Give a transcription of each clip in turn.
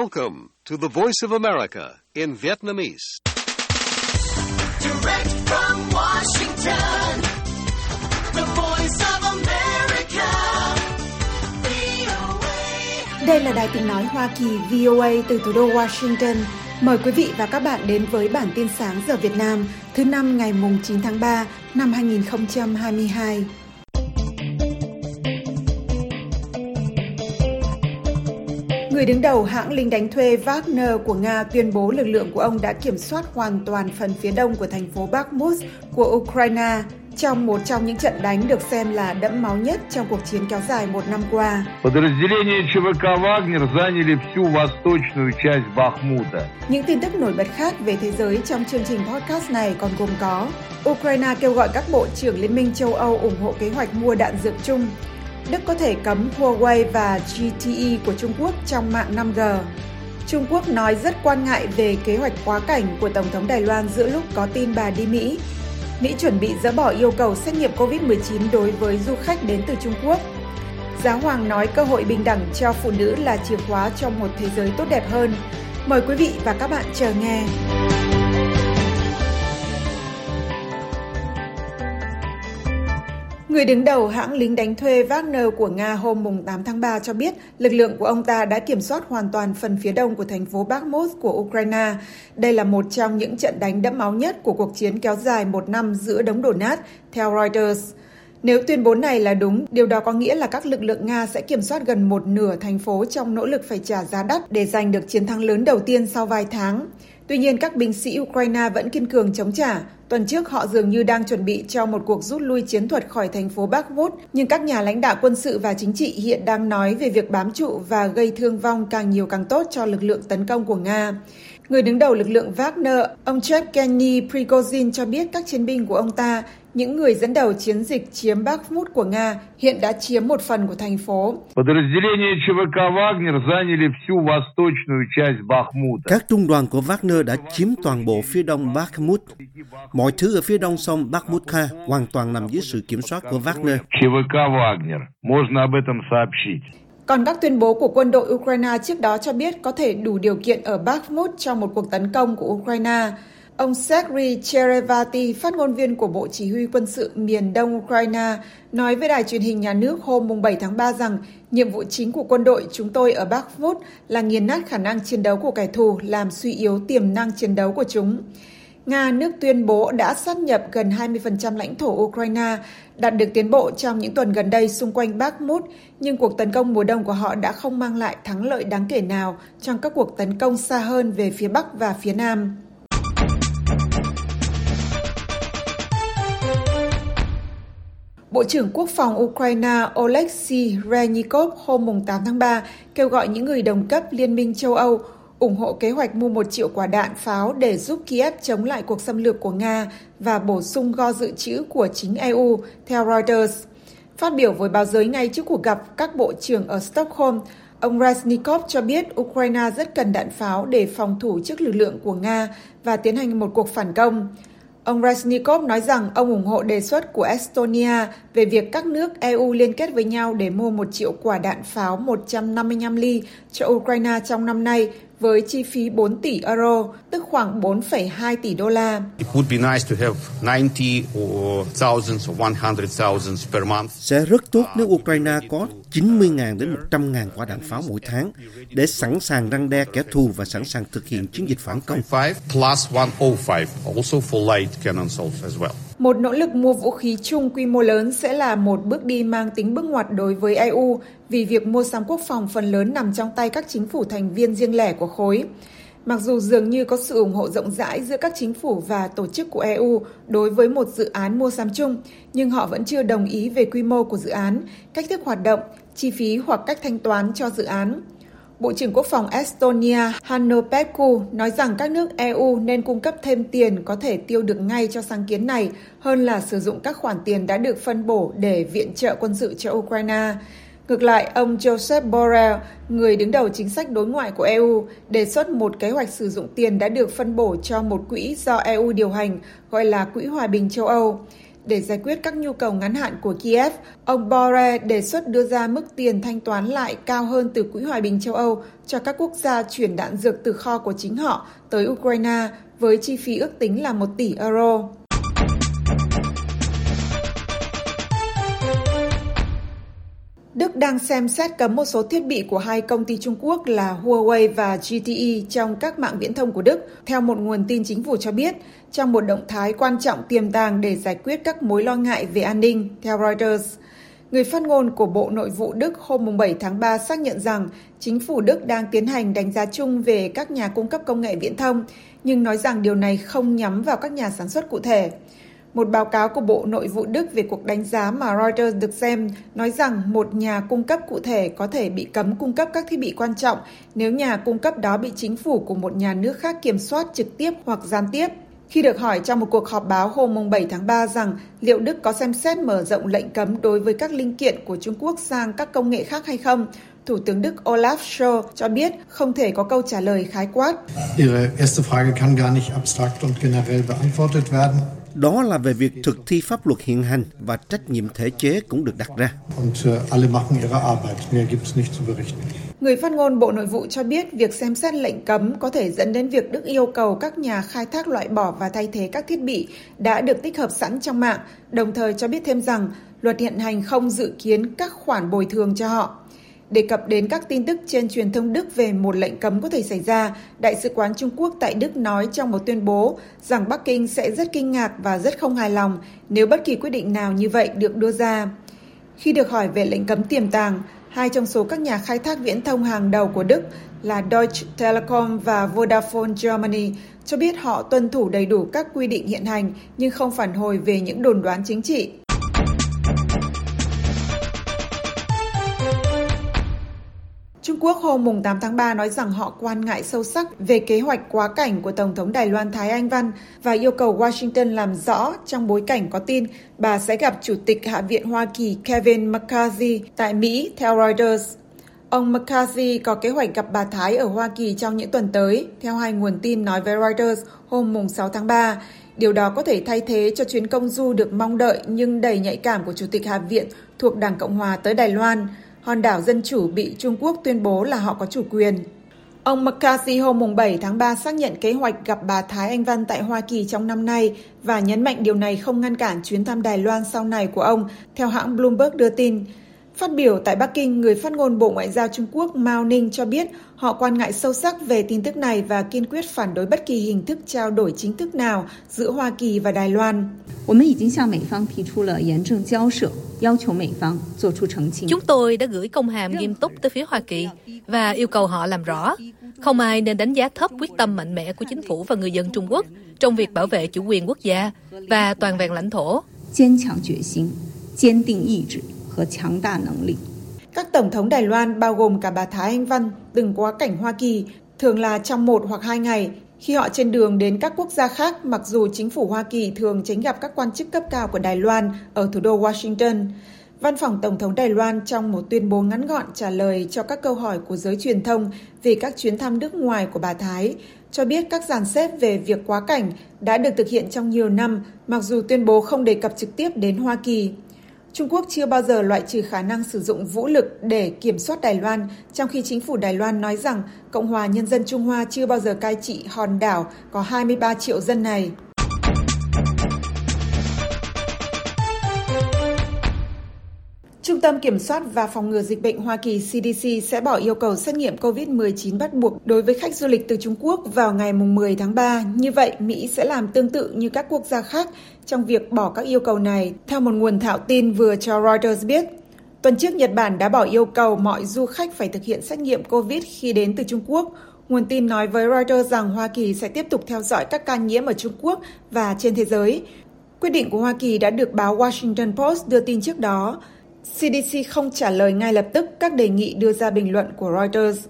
Welcome to the Voice of America in Vietnamese. Direct from Washington, the voice of America, VOA. Đây là đài tiếng nói Hoa Kỳ VOA từ thủ đô Washington. Mời quý vị và các bạn đến với bản tin sáng giờ Việt Nam thứ năm ngày mùng 9 tháng 3 năm 2022. Người đứng đầu hãng lính đánh thuê Wagner của Nga tuyên bố lực lượng của ông đã kiểm soát hoàn toàn phần phía đông của thành phố Bakhmut của Ukraine trong một trong những trận đánh được xem là đẫm máu nhất trong cuộc chiến kéo dài một năm qua. Những tin tức nổi bật khác về thế giới trong chương trình podcast này còn gồm có Ukraine kêu gọi các bộ trưởng Liên minh châu Âu ủng hộ kế hoạch mua đạn dược chung Đức có thể cấm Huawei và GTE của Trung Quốc trong mạng 5G. Trung Quốc nói rất quan ngại về kế hoạch quá cảnh của Tổng thống Đài Loan giữa lúc có tin bà đi Mỹ. Mỹ chuẩn bị dỡ bỏ yêu cầu xét nghiệm COVID-19 đối với du khách đến từ Trung Quốc. Giáo hoàng nói cơ hội bình đẳng cho phụ nữ là chìa khóa cho một thế giới tốt đẹp hơn. Mời quý vị và các bạn chờ nghe. Người đứng đầu hãng lính đánh thuê Wagner của Nga hôm mùng 8 tháng 3 cho biết lực lượng của ông ta đã kiểm soát hoàn toàn phần phía đông của thành phố Bakhmut của Ukraine. Đây là một trong những trận đánh đẫm máu nhất của cuộc chiến kéo dài một năm giữa đống đổ nát, theo Reuters. Nếu tuyên bố này là đúng, điều đó có nghĩa là các lực lượng Nga sẽ kiểm soát gần một nửa thành phố trong nỗ lực phải trả giá đắt để giành được chiến thắng lớn đầu tiên sau vài tháng. Tuy nhiên, các binh sĩ Ukraine vẫn kiên cường chống trả. Tuần trước, họ dường như đang chuẩn bị cho một cuộc rút lui chiến thuật khỏi thành phố Bakhmut, nhưng các nhà lãnh đạo quân sự và chính trị hiện đang nói về việc bám trụ và gây thương vong càng nhiều càng tốt cho lực lượng tấn công của Nga. Người đứng đầu lực lượng Wagner, ông Yevgeny Prigozhin cho biết các chiến binh của ông ta, những người dẫn đầu chiến dịch chiếm Bakhmut của Nga, hiện đã chiếm một phần của thành phố. Các trung đoàn của Wagner đã chiếm toàn bộ phía đông Bakhmut. Mọi thứ ở phía đông sông Bakhmut Kha hoàn toàn nằm dưới sự kiểm soát của Wagner còn các tuyên bố của quân đội Ukraine trước đó cho biết có thể đủ điều kiện ở Bakhmut cho một cuộc tấn công của Ukraine. Ông Sergei Cherevati, phát ngôn viên của Bộ Chỉ huy quân sự miền Đông Ukraine, nói với đài truyền hình nhà nước hôm 7 tháng 3 rằng nhiệm vụ chính của quân đội chúng tôi ở Bakhmut là nghiền nát khả năng chiến đấu của kẻ thù, làm suy yếu tiềm năng chiến đấu của chúng. Nga, nước tuyên bố đã sát nhập gần 20% lãnh thổ Ukraine, đạt được tiến bộ trong những tuần gần đây xung quanh Bakhmut, nhưng cuộc tấn công mùa đông của họ đã không mang lại thắng lợi đáng kể nào trong các cuộc tấn công xa hơn về phía Bắc và phía Nam. Bộ trưởng Quốc phòng Ukraine Oleksiy Reznikov hôm 8 tháng 3 kêu gọi những người đồng cấp Liên minh châu Âu ủng hộ kế hoạch mua một triệu quả đạn pháo để giúp Kiev chống lại cuộc xâm lược của Nga và bổ sung kho dự trữ của chính EU, theo Reuters. Phát biểu với báo giới ngay trước cuộc gặp các bộ trưởng ở Stockholm, ông Reznikov cho biết Ukraine rất cần đạn pháo để phòng thủ trước lực lượng của Nga và tiến hành một cuộc phản công. Ông Reznikov nói rằng ông ủng hộ đề xuất của Estonia về việc các nước EU liên kết với nhau để mua một triệu quả đạn pháo 155 ly cho Ukraine trong năm nay với chi phí 4 tỷ euro, tức khoảng 4,2 tỷ đô la. It would be nice to have 90 or thousands or 100,000 per month. Sẽ rất tốt nếu Ukraine có 90.000 đến 100.000 quả đạn pháo mỗi tháng để sẵn sàng răng đe kẻ thù và sẵn sàng thực hiện chiến dịch phản công. Một nỗ lực mua vũ khí chung quy mô lớn sẽ là một bước đi mang tính bước ngoặt đối với EU vì việc mua sắm quốc phòng phần lớn nằm trong tay các chính phủ thành viên riêng lẻ của khối. Mặc dù dường như có sự ủng hộ rộng rãi giữa các chính phủ và tổ chức của EU đối với một dự án mua sắm chung, nhưng họ vẫn chưa đồng ý về quy mô của dự án, cách thức hoạt động, chi phí hoặc cách thanh toán cho dự án. Bộ trưởng Quốc phòng Estonia Hanno Pekku nói rằng các nước EU nên cung cấp thêm tiền có thể tiêu được ngay cho sáng kiến này hơn là sử dụng các khoản tiền đã được phân bổ để viện trợ quân sự cho Ukraine. Ngược lại, ông Joseph Borrell, người đứng đầu chính sách đối ngoại của EU, đề xuất một kế hoạch sử dụng tiền đã được phân bổ cho một quỹ do EU điều hành, gọi là Quỹ Hòa bình châu Âu. Để giải quyết các nhu cầu ngắn hạn của Kiev, ông Borrell đề xuất đưa ra mức tiền thanh toán lại cao hơn từ Quỹ Hòa bình châu Âu cho các quốc gia chuyển đạn dược từ kho của chính họ tới Ukraine với chi phí ước tính là 1 tỷ euro. Đức đang xem xét cấm một số thiết bị của hai công ty Trung Quốc là Huawei và GTE trong các mạng viễn thông của Đức, theo một nguồn tin chính phủ cho biết, trong một động thái quan trọng tiềm tàng để giải quyết các mối lo ngại về an ninh, theo Reuters. Người phát ngôn của Bộ Nội vụ Đức hôm 7 tháng 3 xác nhận rằng chính phủ Đức đang tiến hành đánh giá chung về các nhà cung cấp công nghệ viễn thông, nhưng nói rằng điều này không nhắm vào các nhà sản xuất cụ thể. Một báo cáo của Bộ Nội vụ Đức về cuộc đánh giá mà Reuters được xem nói rằng một nhà cung cấp cụ thể có thể bị cấm cung cấp các thiết bị quan trọng nếu nhà cung cấp đó bị chính phủ của một nhà nước khác kiểm soát trực tiếp hoặc gián tiếp. Khi được hỏi trong một cuộc họp báo hôm 7 tháng 3 rằng liệu Đức có xem xét mở rộng lệnh cấm đối với các linh kiện của Trung Quốc sang các công nghệ khác hay không, Thủ tướng Đức Olaf Scholz cho biết không thể có câu trả lời khái quát. Đó là về việc thực thi pháp luật hiện hành và trách nhiệm thể chế cũng được đặt ra. Äh. Người phát ngôn Bộ Nội vụ cho biết việc xem xét lệnh cấm có thể dẫn đến việc Đức yêu cầu các nhà khai thác loại bỏ và thay thế các thiết bị đã được tích hợp sẵn trong mạng, đồng thời cho biết thêm rằng luật hiện hành không dự kiến các khoản bồi thường cho họ. Đề cập đến các tin tức trên truyền thông Đức về một lệnh cấm có thể xảy ra, Đại sứ quán Trung Quốc tại Đức nói trong một tuyên bố rằng Bắc Kinh sẽ rất kinh ngạc và rất không hài lòng nếu bất kỳ quyết định nào như vậy được đưa ra. Khi được hỏi về lệnh cấm tiềm tàng, hai trong số các nhà khai thác viễn thông hàng đầu của Đức là Deutsche Telekom và Vodafone Germany cho biết họ tuân thủ đầy đủ các quy định hiện hành nhưng không phản hồi về những đồn đoán chính trị. Trung Quốc hôm 8 tháng 3 nói rằng họ quan ngại sâu sắc về kế hoạch quá cảnh của Tổng thống Đài Loan Thái Anh Văn và yêu cầu Washington làm rõ trong bối cảnh có tin bà sẽ gặp Chủ tịch Hạ viện Hoa Kỳ Kevin McCarthy tại Mỹ, theo Reuters. Ông McCarthy có kế hoạch gặp bà Thái ở Hoa Kỳ trong những tuần tới, theo hai nguồn tin nói với Reuters hôm 6 tháng 3. Điều đó có thể thay thế cho chuyến công du được mong đợi nhưng đầy nhạy cảm của Chủ tịch Hạ viện thuộc Đảng Cộng Hòa tới Đài Loan hòn đảo Dân Chủ bị Trung Quốc tuyên bố là họ có chủ quyền. Ông McCarthy hôm 7 tháng 3 xác nhận kế hoạch gặp bà Thái Anh Văn tại Hoa Kỳ trong năm nay và nhấn mạnh điều này không ngăn cản chuyến thăm Đài Loan sau này của ông, theo hãng Bloomberg đưa tin. Phát biểu tại Bắc Kinh, người phát ngôn Bộ Ngoại giao Trung Quốc Mao Ninh cho biết họ quan ngại sâu sắc về tin tức này và kiên quyết phản đối bất kỳ hình thức trao đổi chính thức nào giữa Hoa Kỳ và Đài Loan. Chúng tôi đã gửi công hàm nghiêm túc tới phía Hoa Kỳ và yêu cầu họ làm rõ. Không ai nên đánh giá thấp quyết tâm mạnh mẽ của chính phủ và người dân Trung Quốc trong việc bảo vệ chủ quyền quốc gia và toàn vẹn lãnh thổ. Kiên 和强大能力。 Các tổng thống Đài Loan bao gồm cả bà Thái Anh Văn từng quá cảnh Hoa Kỳ, thường là trong một hoặc hai ngày khi họ trên đường đến các quốc gia khác mặc dù chính phủ Hoa Kỳ thường tránh gặp các quan chức cấp cao của Đài Loan ở thủ đô Washington. Văn phòng Tổng thống Đài Loan trong một tuyên bố ngắn gọn trả lời cho các câu hỏi của giới truyền thông về các chuyến thăm nước ngoài của bà Thái, cho biết các dàn xếp về việc quá cảnh đã được thực hiện trong nhiều năm, mặc dù tuyên bố không đề cập trực tiếp đến Hoa Kỳ. Trung Quốc chưa bao giờ loại trừ khả năng sử dụng vũ lực để kiểm soát Đài Loan, trong khi chính phủ Đài Loan nói rằng Cộng hòa Nhân dân Trung Hoa chưa bao giờ cai trị hòn đảo có 23 triệu dân này. Trung tâm Kiểm soát và Phòng ngừa Dịch bệnh Hoa Kỳ CDC sẽ bỏ yêu cầu xét nghiệm COVID-19 bắt buộc đối với khách du lịch từ Trung Quốc vào ngày 10 tháng 3. Như vậy, Mỹ sẽ làm tương tự như các quốc gia khác trong việc bỏ các yêu cầu này, theo một nguồn thạo tin vừa cho Reuters biết. Tuần trước, Nhật Bản đã bỏ yêu cầu mọi du khách phải thực hiện xét nghiệm COVID khi đến từ Trung Quốc. Nguồn tin nói với Reuters rằng Hoa Kỳ sẽ tiếp tục theo dõi các ca nhiễm ở Trung Quốc và trên thế giới. Quyết định của Hoa Kỳ đã được báo Washington Post đưa tin trước đó. CDC không trả lời ngay lập tức các đề nghị đưa ra bình luận của Reuters.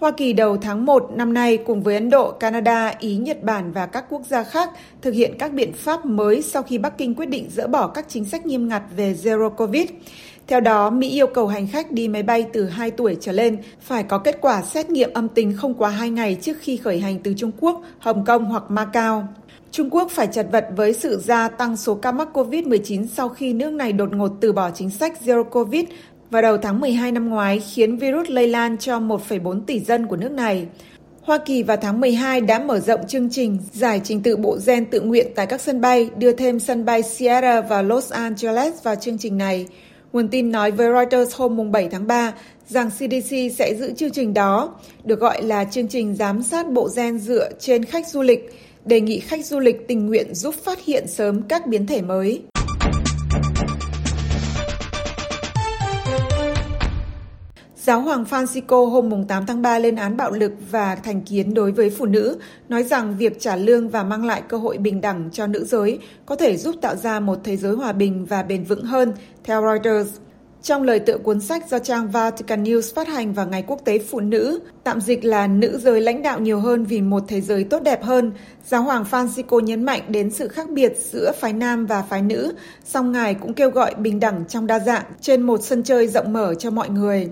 Hoa Kỳ đầu tháng 1 năm nay cùng với Ấn Độ, Canada, Ý, Nhật Bản và các quốc gia khác thực hiện các biện pháp mới sau khi Bắc Kinh quyết định dỡ bỏ các chính sách nghiêm ngặt về Zero Covid. Theo đó, Mỹ yêu cầu hành khách đi máy bay từ 2 tuổi trở lên phải có kết quả xét nghiệm âm tính không quá 2 ngày trước khi khởi hành từ Trung Quốc, Hồng Kông hoặc Macau. Trung Quốc phải chật vật với sự gia tăng số ca mắc COVID-19 sau khi nước này đột ngột từ bỏ chính sách Zero Covid vào đầu tháng 12 năm ngoái khiến virus lây lan cho 1,4 tỷ dân của nước này. Hoa Kỳ vào tháng 12 đã mở rộng chương trình giải trình tự bộ gen tự nguyện tại các sân bay, đưa thêm sân bay Sierra và Los Angeles vào chương trình này. Nguồn tin nói với Reuters hôm 7 tháng 3 rằng CDC sẽ giữ chương trình đó, được gọi là chương trình giám sát bộ gen dựa trên khách du lịch, đề nghị khách du lịch tình nguyện giúp phát hiện sớm các biến thể mới. Giáo hoàng Francisco hôm 8 tháng 3 lên án bạo lực và thành kiến đối với phụ nữ, nói rằng việc trả lương và mang lại cơ hội bình đẳng cho nữ giới có thể giúp tạo ra một thế giới hòa bình và bền vững hơn, theo Reuters. Trong lời tựa cuốn sách do trang Vatican News phát hành vào Ngày Quốc tế Phụ nữ, tạm dịch là nữ giới lãnh đạo nhiều hơn vì một thế giới tốt đẹp hơn, Giáo hoàng Francisco nhấn mạnh đến sự khác biệt giữa phái nam và phái nữ, song Ngài cũng kêu gọi bình đẳng trong đa dạng trên một sân chơi rộng mở cho mọi người.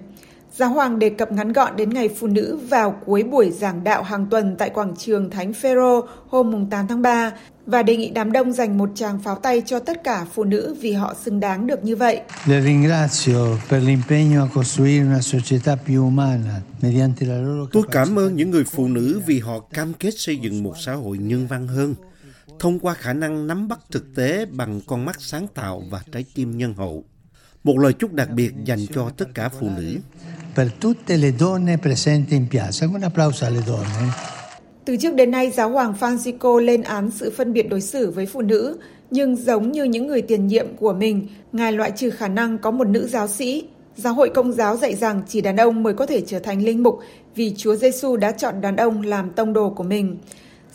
Giáo hoàng đề cập ngắn gọn đến ngày phụ nữ vào cuối buổi giảng đạo hàng tuần tại quảng trường Thánh Phêrô hôm 8 tháng 3 và đề nghị đám đông dành một tràng pháo tay cho tất cả phụ nữ vì họ xứng đáng được như vậy. Le ringrazio per l'impegno a costruire una società più umana mediante la loro Tôi cảm ơn những người phụ nữ vì họ cam kết xây dựng một xã hội nhân văn hơn thông qua khả năng nắm bắt thực tế bằng con mắt sáng tạo và trái tim nhân hậu. Một lời chúc đặc biệt dành cho tất cả phụ nữ. per tutte le donne presenti in piazza. Un applauso alle donne. Từ trước đến nay, giáo hoàng Francisco lên án sự phân biệt đối xử với phụ nữ, nhưng giống như những người tiền nhiệm của mình, ngài loại trừ khả năng có một nữ giáo sĩ. Giáo hội Công giáo dạy rằng chỉ đàn ông mới có thể trở thành linh mục vì Chúa Giêsu đã chọn đàn ông làm tông đồ của mình.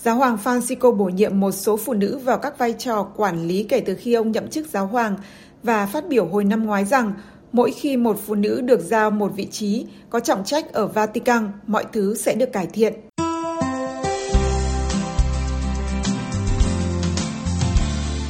Giáo hoàng Francisco bổ nhiệm một số phụ nữ vào các vai trò quản lý kể từ khi ông nhậm chức giáo hoàng và phát biểu hồi năm ngoái rằng mỗi khi một phụ nữ được giao một vị trí có trọng trách ở Vatican, mọi thứ sẽ được cải thiện.